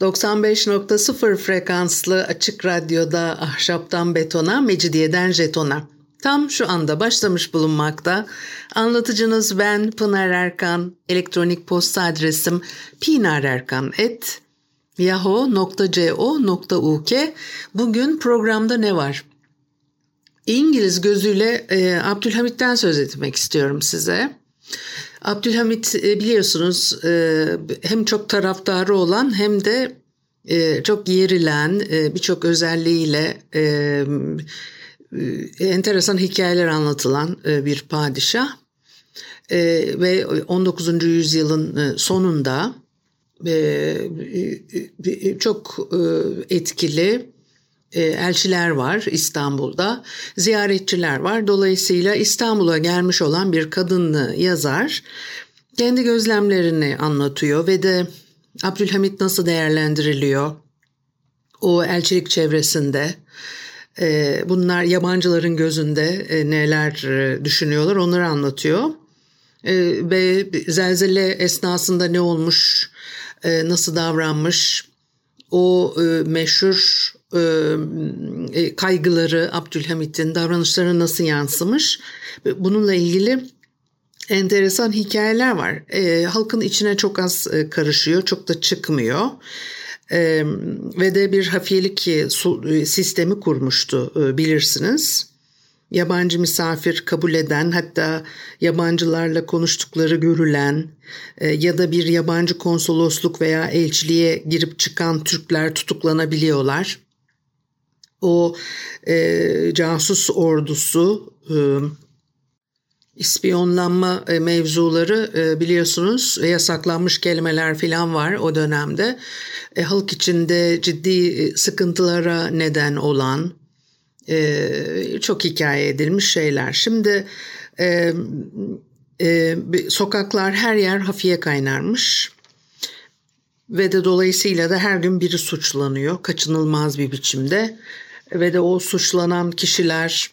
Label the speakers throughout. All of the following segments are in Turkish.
Speaker 1: 95.0 frekanslı açık radyoda ahşaptan betona, mecidiyeden jetona. Tam şu anda başlamış bulunmakta. Anlatıcınız ben Pınar Erkan. Elektronik posta adresim pinarerkan.yahoo.co.uk Bugün programda ne var? İngiliz gözüyle e, Abdülhamit'ten söz etmek istiyorum size. Abdülhamit e, biliyorsunuz e, hem çok taraftarı olan hem de e, çok yerilen birçok özelliğiyle enteresan hikayeler anlatılan bir padişah ve 19. yüzyılın sonunda çok etkili elçiler var İstanbul'da, ziyaretçiler var. Dolayısıyla İstanbul'a gelmiş olan bir kadınlı yazar kendi gözlemlerini anlatıyor ve de Abdülhamit nasıl değerlendiriliyor o elçilik çevresinde. Bunlar yabancıların gözünde neler düşünüyorlar onları anlatıyor. Ve zelzele esnasında ne olmuş, nasıl davranmış, o meşhur e, kaygıları Abdülhamit'in davranışlarına nasıl yansımış. Bununla ilgili enteresan hikayeler var. E, halkın içine çok az e, karışıyor, çok da çıkmıyor. E, ve de bir hafiyelik sistemi kurmuştu e, bilirsiniz. Yabancı misafir kabul eden hatta yabancılarla konuştukları görülen e, ya da bir yabancı konsolosluk veya elçiliğe girip çıkan Türkler tutuklanabiliyorlar o e, casus ordusu e, ispiyonlanma e, mevzuları e, biliyorsunuz yasaklanmış kelimeler falan var o dönemde. E, halk içinde ciddi e, sıkıntılara neden olan e, çok hikaye edilmiş şeyler. Şimdi e, e, sokaklar her yer hafiye kaynarmış ve de dolayısıyla da her gün biri suçlanıyor kaçınılmaz bir biçimde ve de o suçlanan kişiler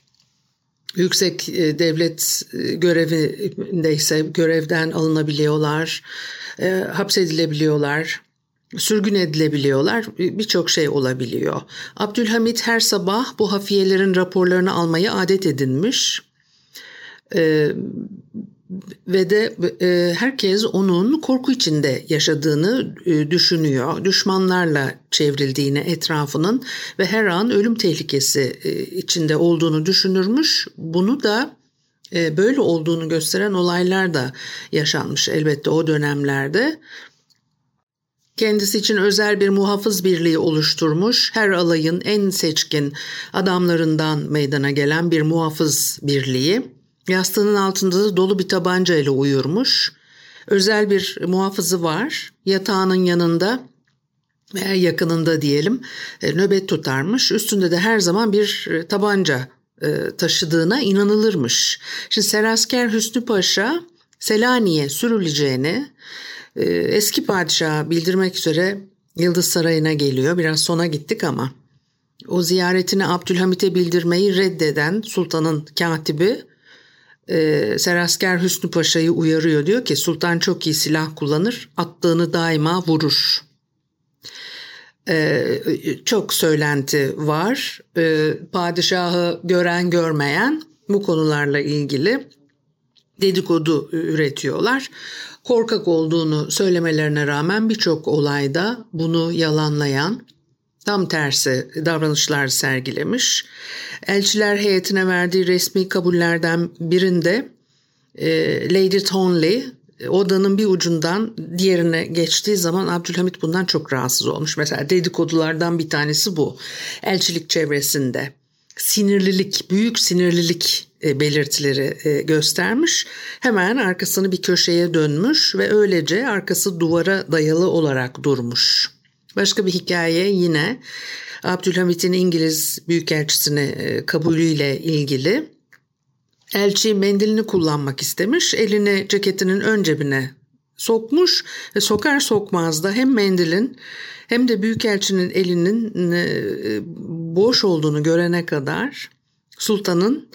Speaker 1: yüksek e, devlet e, görevindeyse görevden alınabiliyorlar, e, hapsedilebiliyorlar, sürgün edilebiliyorlar, birçok şey olabiliyor. Abdülhamit her sabah bu hafiyelerin raporlarını almayı adet edinmiş ve de e, herkes onun korku içinde yaşadığını e, düşünüyor. Düşmanlarla çevrildiğini etrafının ve her an ölüm tehlikesi e, içinde olduğunu düşünürmüş. Bunu da böyle olduğunu gösteren olaylar da yaşanmış elbette o dönemlerde. Kendisi için özel bir muhafız birliği oluşturmuş. Her alayın en seçkin adamlarından meydana gelen bir muhafız birliği. Yastığının altında da dolu bir tabanca ile uyurmuş. Özel bir muhafızı var. Yatağının yanında veya yakınında diyelim e, nöbet tutarmış. Üstünde de her zaman bir e, tabanca e, taşıdığına inanılırmış. Şimdi Serasker Hüsnü Paşa Selanik'e sürüleceğini eski padişaha bildirmek üzere Yıldız Sarayı'na geliyor. Biraz sona gittik ama o ziyaretini Abdülhamit'e bildirmeyi reddeden sultanın katibi e, Serasker Hüsnü Paşa'yı uyarıyor. Diyor ki sultan çok iyi silah kullanır, attığını daima vurur. E, çok söylenti var. E, padişahı gören görmeyen bu konularla ilgili dedikodu üretiyorlar. Korkak olduğunu söylemelerine rağmen birçok olayda bunu yalanlayan tam tersi davranışlar sergilemiş. Elçiler heyetine verdiği resmi kabullerden birinde e, Lady Tonley odanın bir ucundan diğerine geçtiği zaman Abdülhamit bundan çok rahatsız olmuş. Mesela dedikodulardan bir tanesi bu. Elçilik çevresinde sinirlilik, büyük sinirlilik e, belirtileri e, göstermiş. Hemen arkasını bir köşeye dönmüş ve öylece arkası duvara dayalı olarak durmuş. Başka bir hikaye yine Abdülhamit'in İngiliz Büyükelçisine e, kabulüyle ilgili. Elçi mendilini kullanmak istemiş. Elini ceketinin ön cebine sokmuş ve sokar sokmaz da hem mendilin hem de Büyükelçinin elinin e, boş olduğunu görene kadar sultanın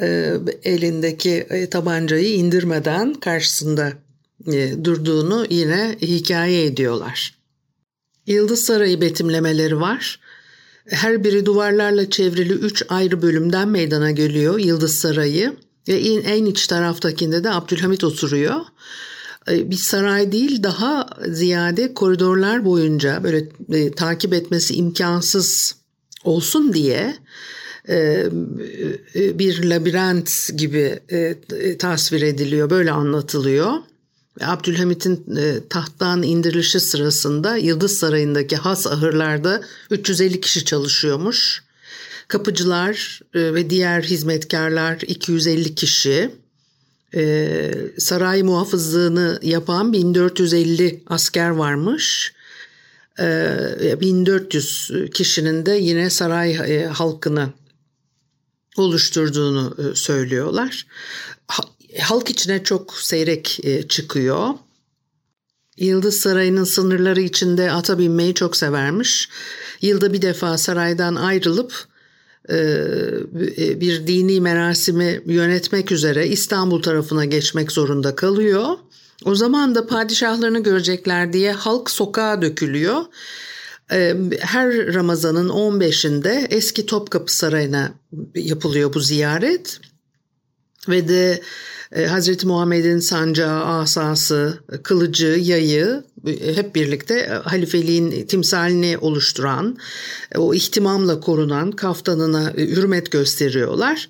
Speaker 1: e, elindeki tabancayı indirmeden karşısında durduğunu yine hikaye ediyorlar. Yıldız Sarayı betimlemeleri var. Her biri duvarlarla çevrili üç ayrı bölümden meydana geliyor Yıldız Sarayı. Ve en, iç taraftakinde de Abdülhamit oturuyor. Bir saray değil daha ziyade koridorlar boyunca böyle e, takip etmesi imkansız olsun diye e, e, bir labirent gibi e, tasvir ediliyor, böyle anlatılıyor. Abdülhamit'in e, tahttan indirilişi sırasında Yıldız Sarayı'ndaki has ahırlarda 350 kişi çalışıyormuş. Kapıcılar e, ve diğer hizmetkarlar 250 kişi. E, saray muhafızlığını yapan 1450 asker varmış. 1400 kişinin de yine saray halkını oluşturduğunu söylüyorlar halk içine çok seyrek e, çıkıyor. Yıldız Sarayı'nın sınırları içinde ata binmeyi çok severmiş. Yılda bir defa saraydan ayrılıp e, e, bir dini merasimi yönetmek üzere İstanbul tarafına geçmek zorunda kalıyor. O zaman da padişahlarını görecekler diye halk sokağa dökülüyor. Her Ramazan'ın 15'inde eski Topkapı Sarayı'na yapılıyor bu ziyaret. Ve de Hazreti Muhammed'in sancağı, asası, kılıcı, yayı e, hep birlikte e, halifeliğin timsalini oluşturan, o ihtimamla korunan kaftanına hürmet gösteriyorlar.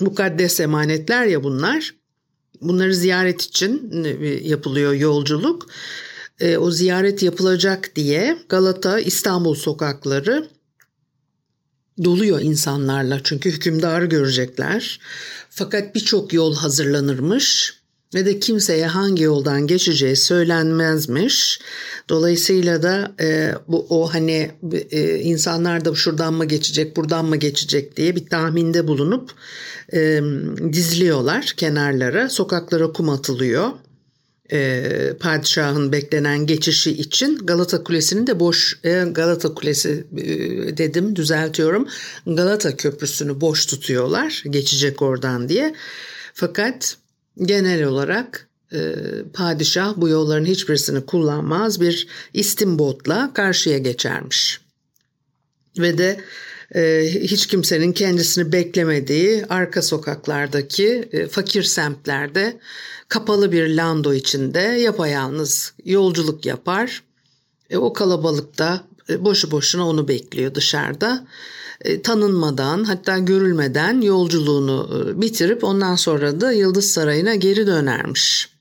Speaker 1: Mukaddes emanetler ya bunlar. Bunları ziyaret için yapılıyor yolculuk. O ziyaret yapılacak diye Galata, İstanbul sokakları doluyor insanlarla çünkü hükümdarı görecekler. Fakat birçok yol hazırlanırmış ve de kimseye hangi yoldan geçeceği söylenmezmiş. Dolayısıyla da e, bu o hani e, insanlar da şuradan mı geçecek, buradan mı geçecek diye bir tahminde bulunup e, diziliyorlar kenarlara, sokaklara kum atılıyor e, padişahın beklenen geçişi için Galata Kulesi'nin de boş e, Galata Kulesi e, dedim düzeltiyorum Galata Köprüsü'nü boş tutuyorlar geçecek oradan diye. Fakat genel olarak e, padişah bu yolların hiçbirisini kullanmaz bir istimbotla karşıya geçermiş. Ve de e, hiç kimsenin kendisini beklemediği arka sokaklardaki e, fakir semtlerde kapalı bir lando içinde yapayalnız yolculuk yapar. E, o kalabalıkta e, boşu boşuna onu bekliyor dışarıda. E, tanınmadan hatta görülmeden yolculuğunu e, bitirip ondan sonra da Yıldız Sarayı'na geri dönermiş.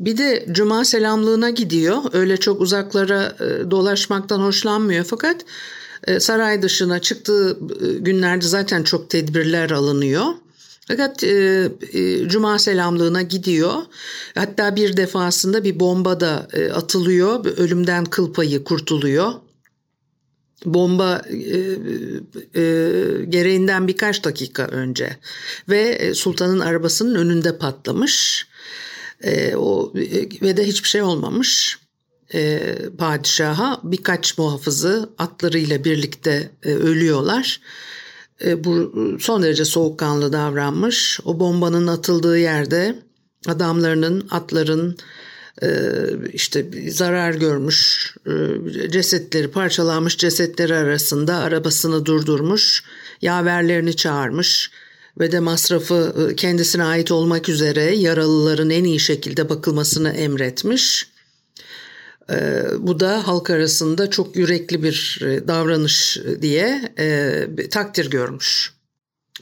Speaker 1: Bir de cuma selamlığına gidiyor. Öyle çok uzaklara e, dolaşmaktan hoşlanmıyor fakat e, saray dışına çıktığı e, günlerde zaten çok tedbirler alınıyor. Fakat e, e, cuma selamlığına gidiyor. Hatta bir defasında bir bomba da e, atılıyor. Ölümden kıl payı kurtuluyor. Bomba e, e, gereğinden birkaç dakika önce ve e, sultanın arabasının önünde patlamış. E, o e, ve de hiçbir şey olmamış. E, padişaha birkaç muhafızı atlarıyla birlikte e, ölüyorlar. E, bu son derece soğukkanlı davranmış. O bombanın atıldığı yerde adamlarının, atların e, işte zarar görmüş e, cesetleri parçalanmış cesetleri arasında arabasını durdurmuş yaverlerini çağırmış ve de masrafı kendisine ait olmak üzere yaralıların en iyi şekilde bakılmasını emretmiş. E, bu da halk arasında çok yürekli bir e, davranış diye e, takdir görmüş.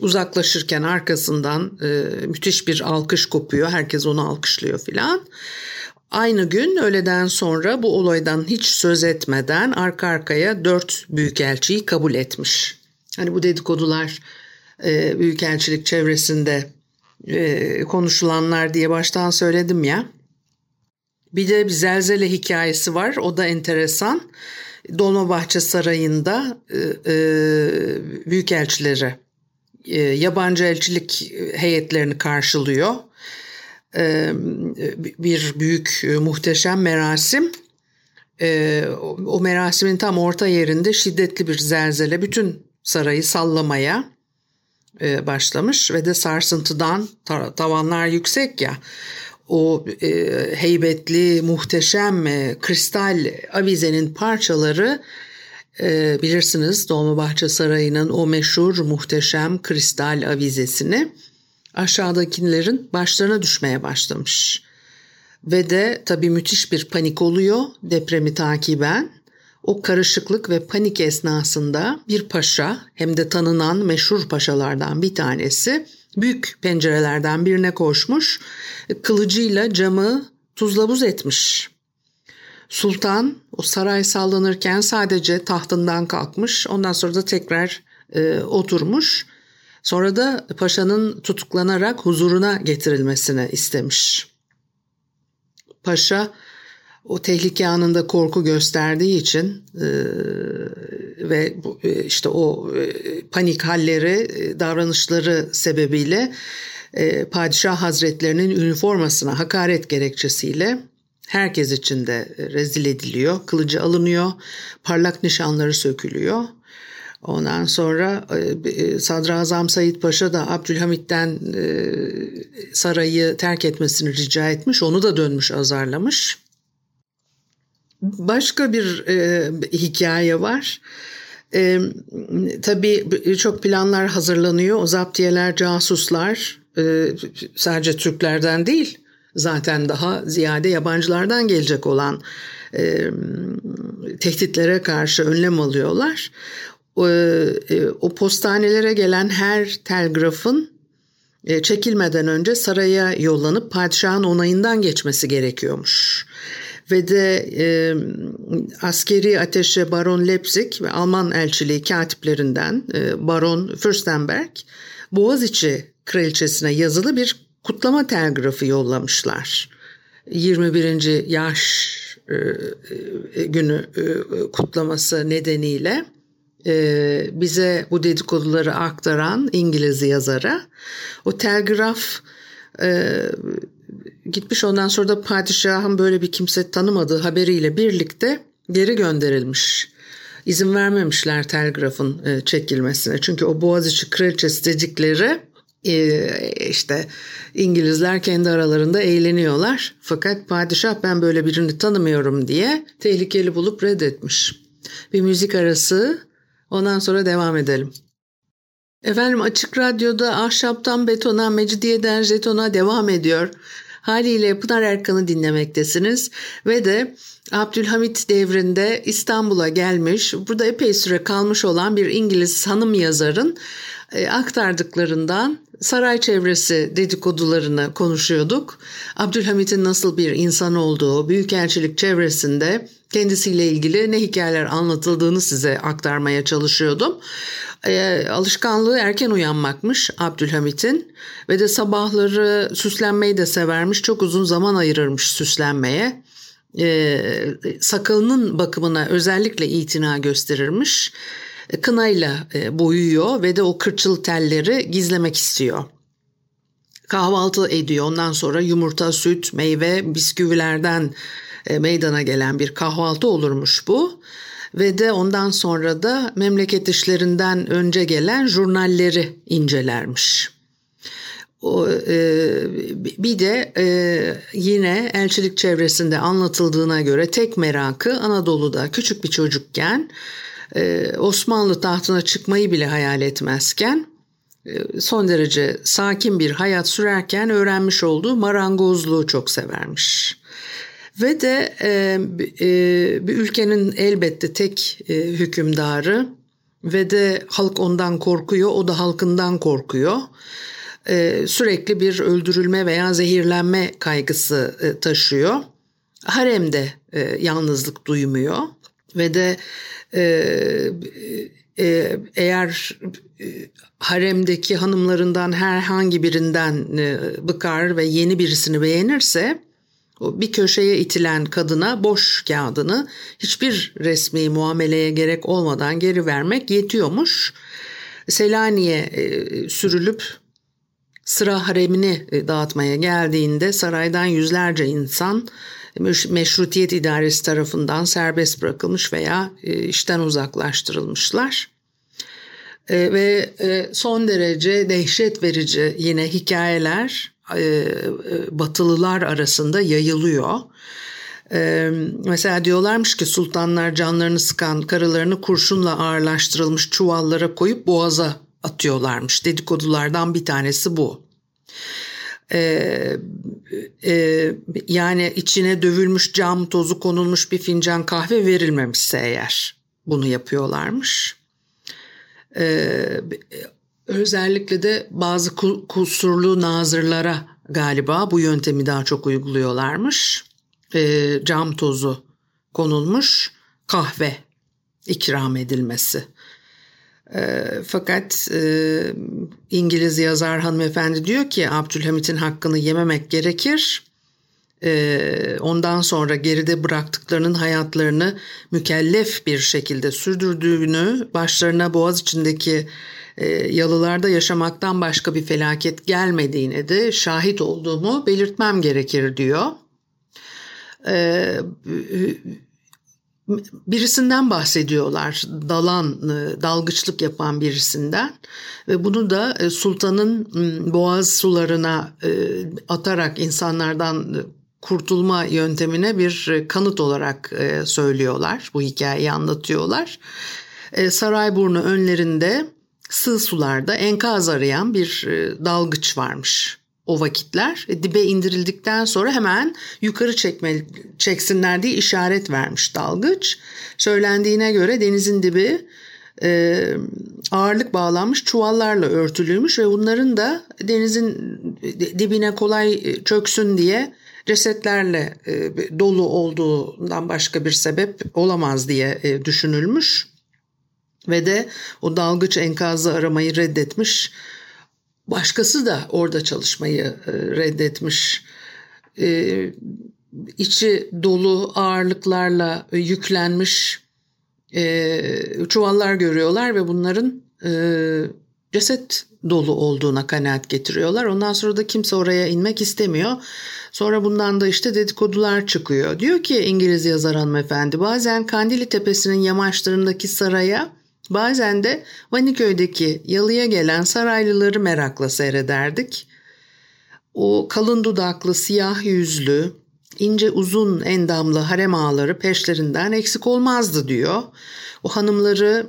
Speaker 1: Uzaklaşırken arkasından e, müthiş bir alkış kopuyor. Herkes onu alkışlıyor filan. Aynı gün öğleden sonra bu olaydan hiç söz etmeden arka arkaya dört büyükelçiyi kabul etmiş. Hani bu dedikodular e, büyükelçilik çevresinde e, konuşulanlar diye baştan söyledim ya. Bir de bir zelzele hikayesi var. O da enteresan. Dolmabahçe Sarayı'nda e, e, büyükelçileri, e, yabancı elçilik heyetlerini karşılıyor. E, bir büyük e, muhteşem merasim. E, o merasimin tam orta yerinde şiddetli bir zelzele bütün sarayı sallamaya e, başlamış ve de sarsıntıdan tavanlar yüksek ya o e, heybetli, muhteşem e, kristal avizenin parçaları e, bilirsiniz Dolmabahçe Sarayı'nın o meşhur muhteşem kristal avizesini aşağıdakilerin başlarına düşmeye başlamış. Ve de tabii müthiş bir panik oluyor depremi takiben. O karışıklık ve panik esnasında bir paşa hem de tanınan meşhur paşalardan bir tanesi büyük pencerelerden birine koşmuş, kılıcıyla camı tuzla buz etmiş. Sultan o saray sallanırken sadece tahtından kalkmış, ondan sonra da tekrar e, oturmuş. Sonra da paşanın tutuklanarak huzuruna getirilmesini istemiş. Paşa o tehlike anında korku gösterdiği için e, ve e, işte o e, panik halleri, e, davranışları sebebiyle e, padişah hazretlerinin üniformasına hakaret gerekçesiyle herkes için de rezil ediliyor. Kılıcı alınıyor, parlak nişanları sökülüyor. Ondan sonra e, Sadrazam Said Paşa da Abdülhamit'ten sarayı terk etmesini rica etmiş. Onu da dönmüş azarlamış. Başka bir e, hikaye var. E, tabii çok planlar hazırlanıyor. O zaptiyeler, casuslar e, sadece Türklerden değil zaten daha ziyade yabancılardan gelecek olan e, tehditlere karşı önlem alıyorlar. O, e, o postanelere gelen her telgrafın e, çekilmeden önce saraya yollanıp padişahın onayından geçmesi gerekiyormuş ve de e, askeri ateşe Baron Leipzig ve Alman elçiliği katiplerinden e, Baron Fürstenberg Boğaziçi kraliçesine yazılı bir kutlama telgrafı yollamışlar. 21. yaş e, günü e, kutlaması nedeniyle e, bize bu dedikoduları aktaran İngiliz yazara o telgraf e, gitmiş ondan sonra da padişahın böyle bir kimse tanımadığı haberiyle birlikte geri gönderilmiş. İzin vermemişler telgrafın e, çekilmesine. Çünkü o Boğaziçi kraliçesi dedikleri e, işte İngilizler kendi aralarında eğleniyorlar. Fakat padişah ben böyle birini tanımıyorum diye tehlikeli bulup reddetmiş. Bir müzik arası ondan sonra devam edelim. Efendim Açık Radyo'da ahşaptan betona, mecidiyeden jetona devam ediyor. Haliyle Pınar Erkan'ı dinlemektesiniz. Ve de Abdülhamit devrinde İstanbul'a gelmiş, burada epey süre kalmış olan bir İngiliz hanım yazarın e, aktardıklarından saray çevresi dedikodularını konuşuyorduk. Abdülhamit'in nasıl bir insan olduğu, büyükelçilik çevresinde kendisiyle ilgili ne hikayeler anlatıldığını size aktarmaya çalışıyordum. E, alışkanlığı erken uyanmakmış Abdülhamit'in ve de sabahları süslenmeyi de severmiş. Çok uzun zaman ayırırmış süslenmeye. E, sakalının bakımına özellikle itina gösterirmiş. E, kınayla e, boyuyor ve de o kırçıl telleri gizlemek istiyor. Kahvaltı ediyor. Ondan sonra yumurta, süt, meyve, bisküvilerden e, meydana gelen bir kahvaltı olurmuş bu. Ve de ondan sonra da memleket işlerinden önce gelen jurnalleri incelermiş. O, e, bir de e, yine elçilik çevresinde anlatıldığına göre tek merakı Anadolu'da küçük bir çocukken Osmanlı tahtına çıkmayı bile hayal etmezken e, son derece sakin bir hayat sürerken öğrenmiş olduğu marangozluğu çok severmiş. Ve de e, e, bir ülkenin elbette tek e, hükümdarı ve de halk ondan korkuyor, o da halkından korkuyor. E, sürekli bir öldürülme veya zehirlenme kaygısı e, taşıyor. Haremde e, yalnızlık duymuyor ve de e, e, eğer e, haremdeki hanımlarından herhangi birinden e, bıkar ve yeni birisini beğenirse bir köşeye itilen kadına boş kağıdını hiçbir resmi muameleye gerek olmadan geri vermek yetiyormuş. Selanik'e e, sürülüp sıra haremini dağıtmaya geldiğinde saraydan yüzlerce insan meşrutiyet idaresi tarafından serbest bırakılmış veya e, işten uzaklaştırılmışlar. Ve son derece dehşet verici yine hikayeler batılılar arasında yayılıyor. mesela diyorlarmış ki sultanlar canlarını sıkan karılarını kurşunla ağırlaştırılmış çuvallara koyup boğaza atıyorlarmış. Dedikodulardan bir tanesi bu. Ee, e, yani içine dövülmüş cam tozu konulmuş bir fincan kahve verilmemişse eğer bunu yapıyorlarmış. Ee, özellikle de bazı kusurlu nazırlara galiba bu yöntemi daha çok uyguluyorlarmış. Ee, cam tozu konulmuş kahve ikram edilmesi. E, fakat e, İngiliz yazar hanımefendi diyor ki Abdülhamit'in hakkını yememek gerekir. E, ondan sonra geride bıraktıklarının hayatlarını mükellef bir şekilde sürdürdüğünü, başlarına boğaz içindeki e, yalılarda yaşamaktan başka bir felaket gelmediğine de şahit olduğumu belirtmem gerekir diyor. E, birisinden bahsediyorlar. Dalan, e, dalgıçlık yapan birisinden ve bunu da e, sultanın boğaz sularına e, atarak insanlardan kurtulma yöntemine bir kanıt olarak söylüyorlar. Bu hikayeyi anlatıyorlar. Sarayburnu önlerinde sığ sularda enkaz arayan bir dalgıç varmış o vakitler e, dibe indirildikten sonra hemen yukarı çekme, çeksinler diye işaret vermiş dalgıç. Söylendiğine göre denizin dibi e, ağırlık bağlanmış çuvallarla örtülüymüş ve bunların da denizin dibine kolay e, çöksün diye cesetlerle e, dolu olduğundan başka bir sebep olamaz diye e, düşünülmüş. Ve de o dalgıç enkazı aramayı reddetmiş Başkası da orada çalışmayı e, reddetmiş. E, içi dolu ağırlıklarla yüklenmiş e, çuvallar görüyorlar ve bunların ceset dolu olduğuna kanaat getiriyorlar. Ondan sonra da kimse oraya inmek istemiyor. Sonra bundan da işte dedikodular çıkıyor. Diyor ki İngiliz yazar hanımefendi bazen Kandili Tepesi'nin yamaçlarındaki saraya Bazen de Vaniköy'deki yalıya gelen saraylıları merakla seyrederdik. O kalın dudaklı, siyah yüzlü, ince uzun endamlı harem ağaları peşlerinden eksik olmazdı diyor. O hanımları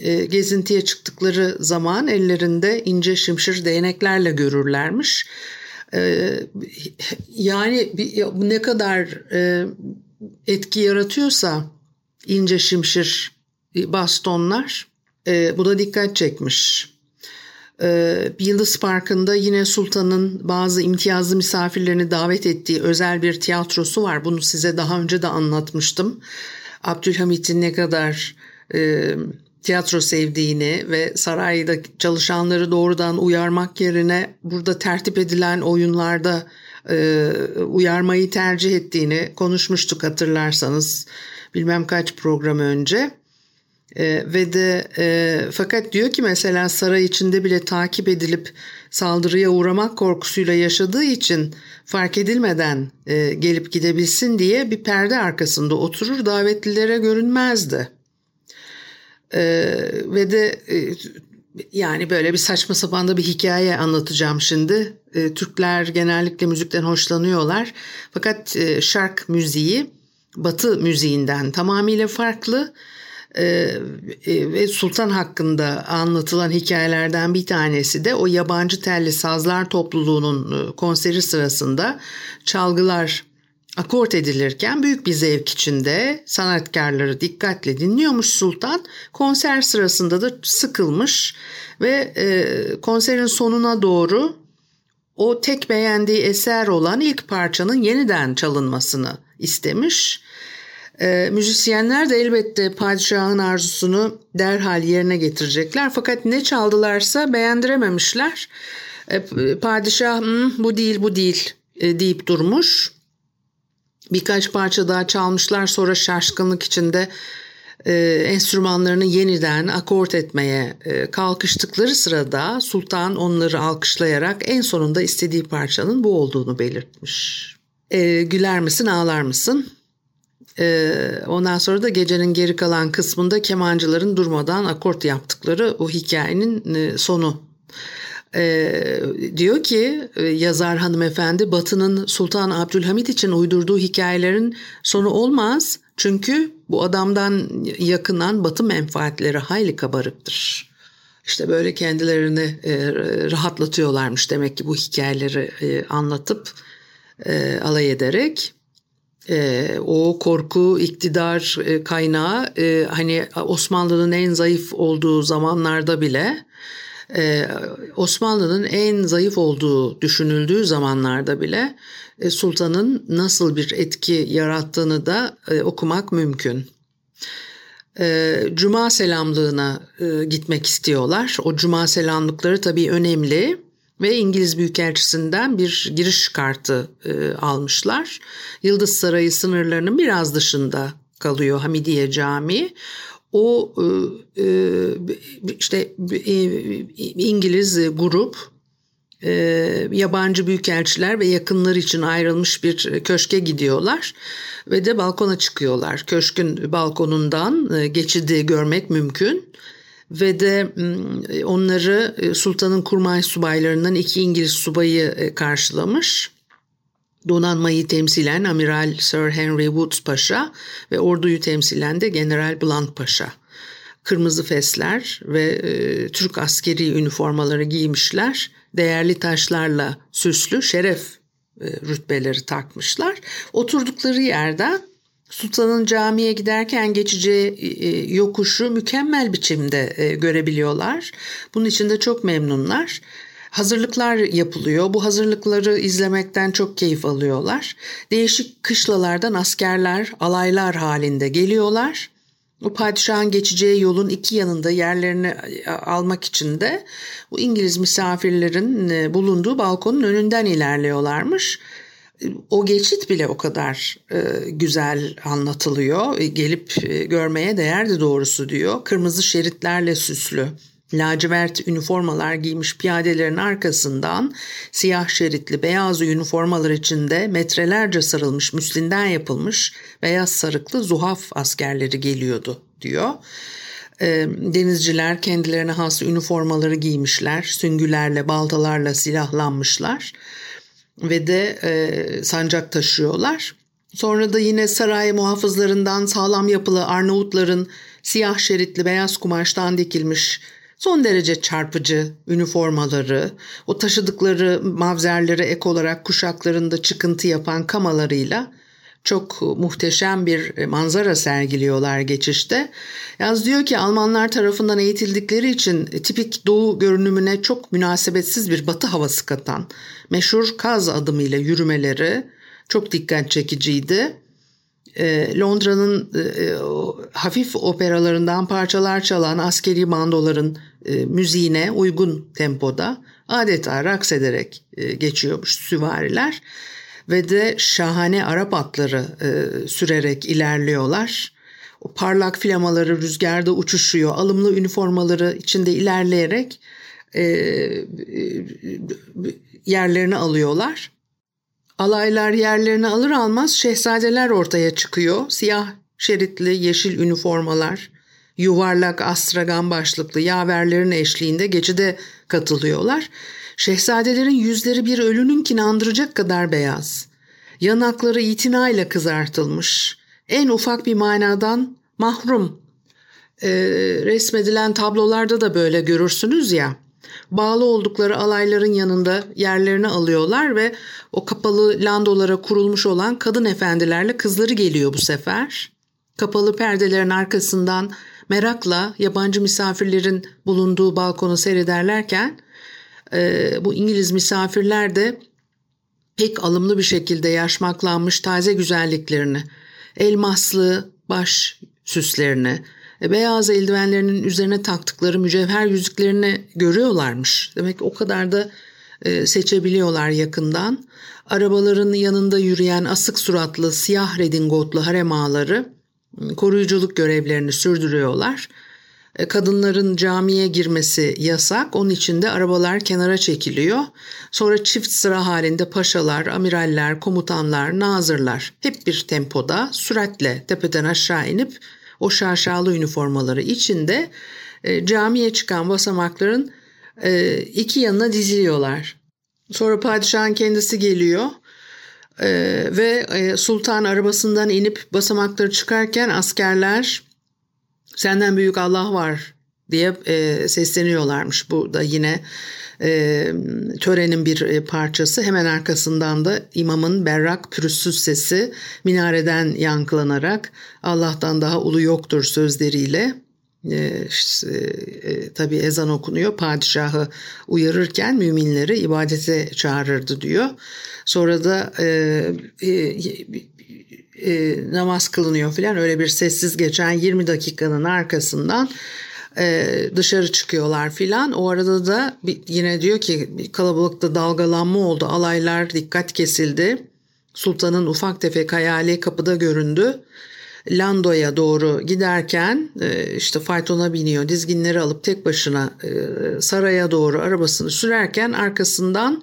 Speaker 1: e, gezintiye çıktıkları zaman ellerinde ince şimşir değneklerle görürlermiş. E, yani ne kadar e, etki yaratıyorsa ince şimşir bastonlar. E, bu da dikkat çekmiş. E, Yıldız Parkı'nda yine Sultan'ın bazı imtiyazlı misafirlerini davet ettiği özel bir tiyatrosu var. Bunu size daha önce de anlatmıştım. Abdülhamit'in ne kadar e, tiyatro sevdiğini ve sarayda çalışanları doğrudan uyarmak yerine burada tertip edilen oyunlarda e, uyarmayı tercih ettiğini konuşmuştuk hatırlarsanız bilmem kaç program önce. E, ve de e, fakat diyor ki mesela saray içinde bile takip edilip saldırıya uğramak korkusuyla yaşadığı için fark edilmeden e, gelip gidebilsin diye bir perde arkasında oturur davetlilere görünmezdi. E, ve de e, yani böyle bir saçma sapan da bir hikaye anlatacağım şimdi. E, Türkler genellikle müzikten hoşlanıyorlar. Fakat e, şark müziği Batı müziğinden tamamıyla farklı ve Sultan hakkında anlatılan hikayelerden bir tanesi de o yabancı telli sazlar topluluğunun e, konseri sırasında çalgılar akort edilirken büyük bir zevk içinde sanatkarları dikkatle dinliyormuş Sultan. Konser sırasında da sıkılmış ve e, konserin sonuna doğru o tek beğendiği eser olan ilk parçanın yeniden çalınmasını istemiş. E, müzisyenler de elbette padişahın arzusunu derhal yerine getirecekler. Fakat ne çaldılarsa beğendirememişler. E, padişah bu değil bu değil e, deyip durmuş. Birkaç parça daha çalmışlar sonra şaşkınlık içinde e, enstrümanlarını yeniden akort etmeye e, kalkıştıkları sırada sultan onları alkışlayarak en sonunda istediği parçanın bu olduğunu belirtmiş. E, güler misin ağlar mısın? E, ondan sonra da gecenin geri kalan kısmında kemancıların durmadan akort yaptıkları o hikayenin e, sonu e, diyor ki e, yazar hanımefendi Batı'nın Sultan Abdülhamit için uydurduğu hikayelerin sonu olmaz. Çünkü bu adamdan yakınan Batı menfaatleri hayli kabarıktır. İşte böyle kendilerini e, rahatlatıyorlarmış demek ki bu hikayeleri e, anlatıp e, alay ederek. E, o korku iktidar e, kaynağı e, hani Osmanlı'nın en zayıf olduğu zamanlarda bile ee, Osmanlı'nın en zayıf olduğu düşünüldüğü zamanlarda bile e, sultanın nasıl bir etki yarattığını da e, okumak mümkün. E, cuma selamlığına e, gitmek istiyorlar. O cuma selamlıkları tabii önemli ve İngiliz Büyükelçisi'nden bir giriş kartı e, almışlar. Yıldız Sarayı sınırlarının biraz dışında kalıyor Hamidiye Camii o e, e, işte e, İngiliz grup yabancı büyükelçiler ve yakınları için ayrılmış bir köşke gidiyorlar ve de balkona çıkıyorlar. Köşkün balkonundan geçidi görmek mümkün ve de onları sultanın kurmay subaylarından iki İngiliz subayı karşılamış donanmayı temsilen Amiral Sir Henry Woods Paşa ve orduyu temsilen de General Blunt Paşa. Kırmızı fesler ve e, Türk askeri üniformaları giymişler. Değerli taşlarla süslü şeref e, rütbeleri takmışlar. Oturdukları yerde Sultan'ın camiye giderken geçeceği e, yokuşu mükemmel biçimde e, görebiliyorlar. Bunun için de çok memnunlar hazırlıklar yapılıyor. Bu hazırlıkları izlemekten çok keyif alıyorlar. Değişik kışlalardan askerler alaylar halinde geliyorlar. Bu padişahın geçeceği yolun iki yanında yerlerini e, almak için de bu İngiliz misafirlerin e, bulunduğu balkonun önünden ilerliyorlarmış. O geçit bile o kadar e, güzel anlatılıyor. Gelip görmeye değerdi doğrusu diyor. Kırmızı şeritlerle süslü lacivert üniformalar giymiş piyadelerin arkasından siyah şeritli beyaz üniformalar içinde metrelerce sarılmış müslinden yapılmış beyaz sarıklı zuhaf askerleri geliyordu diyor. Ee, denizciler kendilerine has üniformaları giymişler, süngülerle, baltalarla silahlanmışlar ve de e, sancak taşıyorlar. Sonra da yine saray muhafızlarından sağlam yapılı Arnavutların siyah şeritli beyaz kumaştan dikilmiş son derece çarpıcı üniformaları, o taşıdıkları mavzerlere ek olarak kuşaklarında çıkıntı yapan kamalarıyla çok muhteşem bir manzara sergiliyorlar geçişte. Yaz diyor ki Almanlar tarafından eğitildikleri için tipik doğu görünümüne çok münasebetsiz bir batı havası katan meşhur kaz adımıyla yürümeleri çok dikkat çekiciydi e, Londra'nın e, e hafif operalarından parçalar çalan askeri bandoların e, müziğine uygun tempoda adeta raks ederek e, geçiyormuş süvariler ve de şahane Arap atları e, sürerek ilerliyorlar. O parlak flamaları rüzgarda uçuşuyor, alımlı üniformaları içinde ilerleyerek e, e, yerlerini alıyorlar. Alaylar yerlerini alır almaz şehzadeler ortaya çıkıyor. Siyah şeritli yeşil üniformalar, yuvarlak astragan başlıklı yaverlerin eşliğinde geçide katılıyorlar. Şehzadelerin yüzleri bir ölünün andıracak kadar beyaz. Yanakları itinayla kızartılmış. En ufak bir manadan mahrum. Ee, resmedilen tablolarda da böyle görürsünüz ya bağlı oldukları alayların yanında yerlerini alıyorlar ve o kapalı landolara kurulmuş olan kadın efendilerle kızları geliyor bu sefer. Kapalı perdelerin arkasından merakla yabancı misafirlerin bulunduğu balkonu seyrederlerken e, bu İngiliz misafirler de pek alımlı bir şekilde yaşmaklanmış taze güzelliklerini, elmaslı baş süslerini, e, beyaz eldivenlerinin üzerine taktıkları mücevher yüzüklerini görüyorlarmış. Demek o kadar da e, seçebiliyorlar yakından. Arabaların yanında yürüyen asık suratlı siyah redingotlu harem ağaları koruyuculuk görevlerini sürdürüyorlar. E, kadınların camiye girmesi yasak. Onun için de arabalar kenara çekiliyor. Sonra çift sıra halinde paşalar, amiraller, komutanlar, nazırlar hep bir tempoda süratle tepeden aşağı inip o şaşalı üniformaları içinde e, camiye çıkan basamakların e, iki yanına diziliyorlar. Sonra padişahın kendisi geliyor. Ee, ve e, sultan arabasından inip basamakları çıkarken askerler senden büyük Allah var diye e, sesleniyorlarmış. Bu da yine e, törenin bir e, parçası. Hemen arkasından da imamın berrak pürüzsüz sesi minareden yankılanarak Allah'tan daha ulu yoktur sözleriyle e, e, tabi ezan okunuyor. Padişahı uyarırken müminleri ibadete çağırırdı diyor. Sonra da e, e, e, namaz kılınıyor filan öyle bir sessiz geçen 20 dakikanın arkasından e, dışarı çıkıyorlar filan. O arada da bir, yine diyor ki kalabalıkta dalgalanma oldu. Alaylar dikkat kesildi. Sultanın ufak tefek hayali kapıda göründü. Lando'ya doğru giderken e, işte faytona biniyor. Dizginleri alıp tek başına e, saraya doğru arabasını sürerken arkasından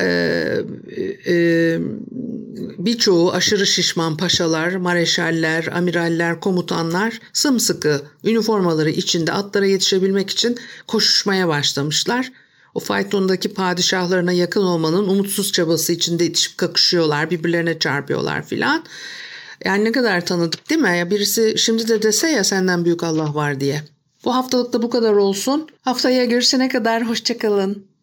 Speaker 1: e, birçoğu aşırı şişman paşalar, mareşaller, amiraller, komutanlar sımsıkı üniformaları içinde atlara yetişebilmek için koşuşmaya başlamışlar. O faytondaki padişahlarına yakın olmanın umutsuz çabası içinde itişip kakışıyorlar, birbirlerine çarpıyorlar filan. Yani ne kadar tanıdık değil mi? Ya birisi şimdi de dese ya senden büyük Allah var diye. Bu haftalık da bu kadar olsun. Haftaya görüşene kadar hoşçakalın.